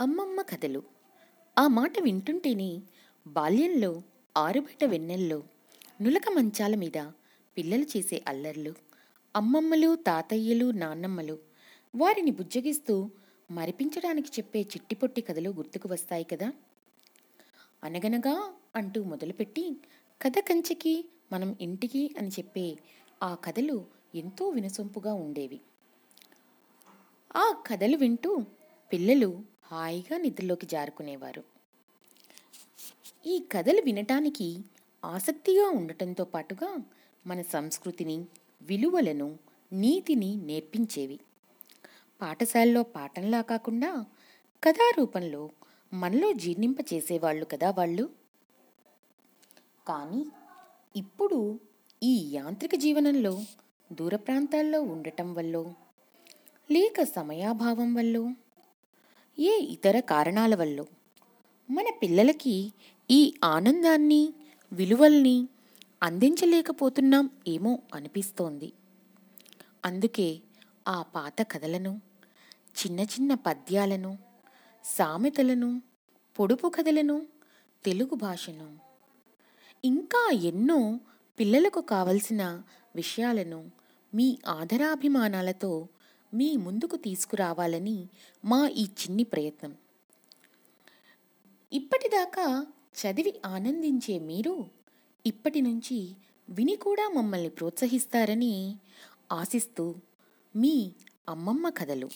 అమ్మమ్మ కథలు. ఆ మాట వింటుంటేనే బాల్యంలో ఆరుబయట వెన్నెల్లో నులక మంచాల మీద పిల్లలు చేసే అల్లర్లు అమ్మమ్మలు తాతయ్యలు నాన్నమ్మలు వారిని బుజ్జగిస్తూ మరిపించడానికి చెప్పే చిట్టిపొట్టి కథలు గుర్తుకు వస్తాయి కదా? అనగనగా అంటూ మొదలుపెట్టి కథ కంచికి మనం ఇంటికి అని చెప్పే ఆ కథలు ఎంతో వినసొంపుగా ఉండేవి. ఆ కథలు వింటూ పిల్లలు హాయిగా నిద్రలోకి జారుకునేవారు. ఈ కథలు వినటానికి ఆసక్తిగా ఉండటంతో పాటుగా మన సంస్కృతిని విలువలను నీతిని నేర్పించేవి. పాఠశాలలో పాఠంలా కాకుండా కథారూపంలో మనలో జీర్ణింప చేసేవాళ్ళు కదా వాళ్ళు. కానీ ఇప్పుడు ఈ యాంత్రిక జీవనంలో దూర ప్రాంతాల్లో ఉండటం వల్ల లేక సమయాభావం వల్ల ఏ ఇతర కారణాల వల్ల? మన పిల్లలకి ఈ ఆనందాన్ని విలువల్ని అందించలేకపోతున్నాం ఏమో అనిపిస్తోంది. అందుకే ఆ పాత కథలను చిన్న చిన్న పద్యాలను సామెతలను పొడుపు కథలను తెలుగు భాషను ఇంకా ఎన్నో పిల్లలకు కావలసిన విషయాలను మీ ఆదరాభిమానాలతో మీ ముందుకు తీసుకురావాలని మా ఈ చిన్ని ప్రయత్నం. ఇప్పటిదాకా చదివి ఆనందించే మీరు ఇప్పటి నుంచి విని కూడా మమ్మల్ని ప్రోత్సహిస్తారని ఆశిస్తూ మీ అమ్మమ్మ కథలు.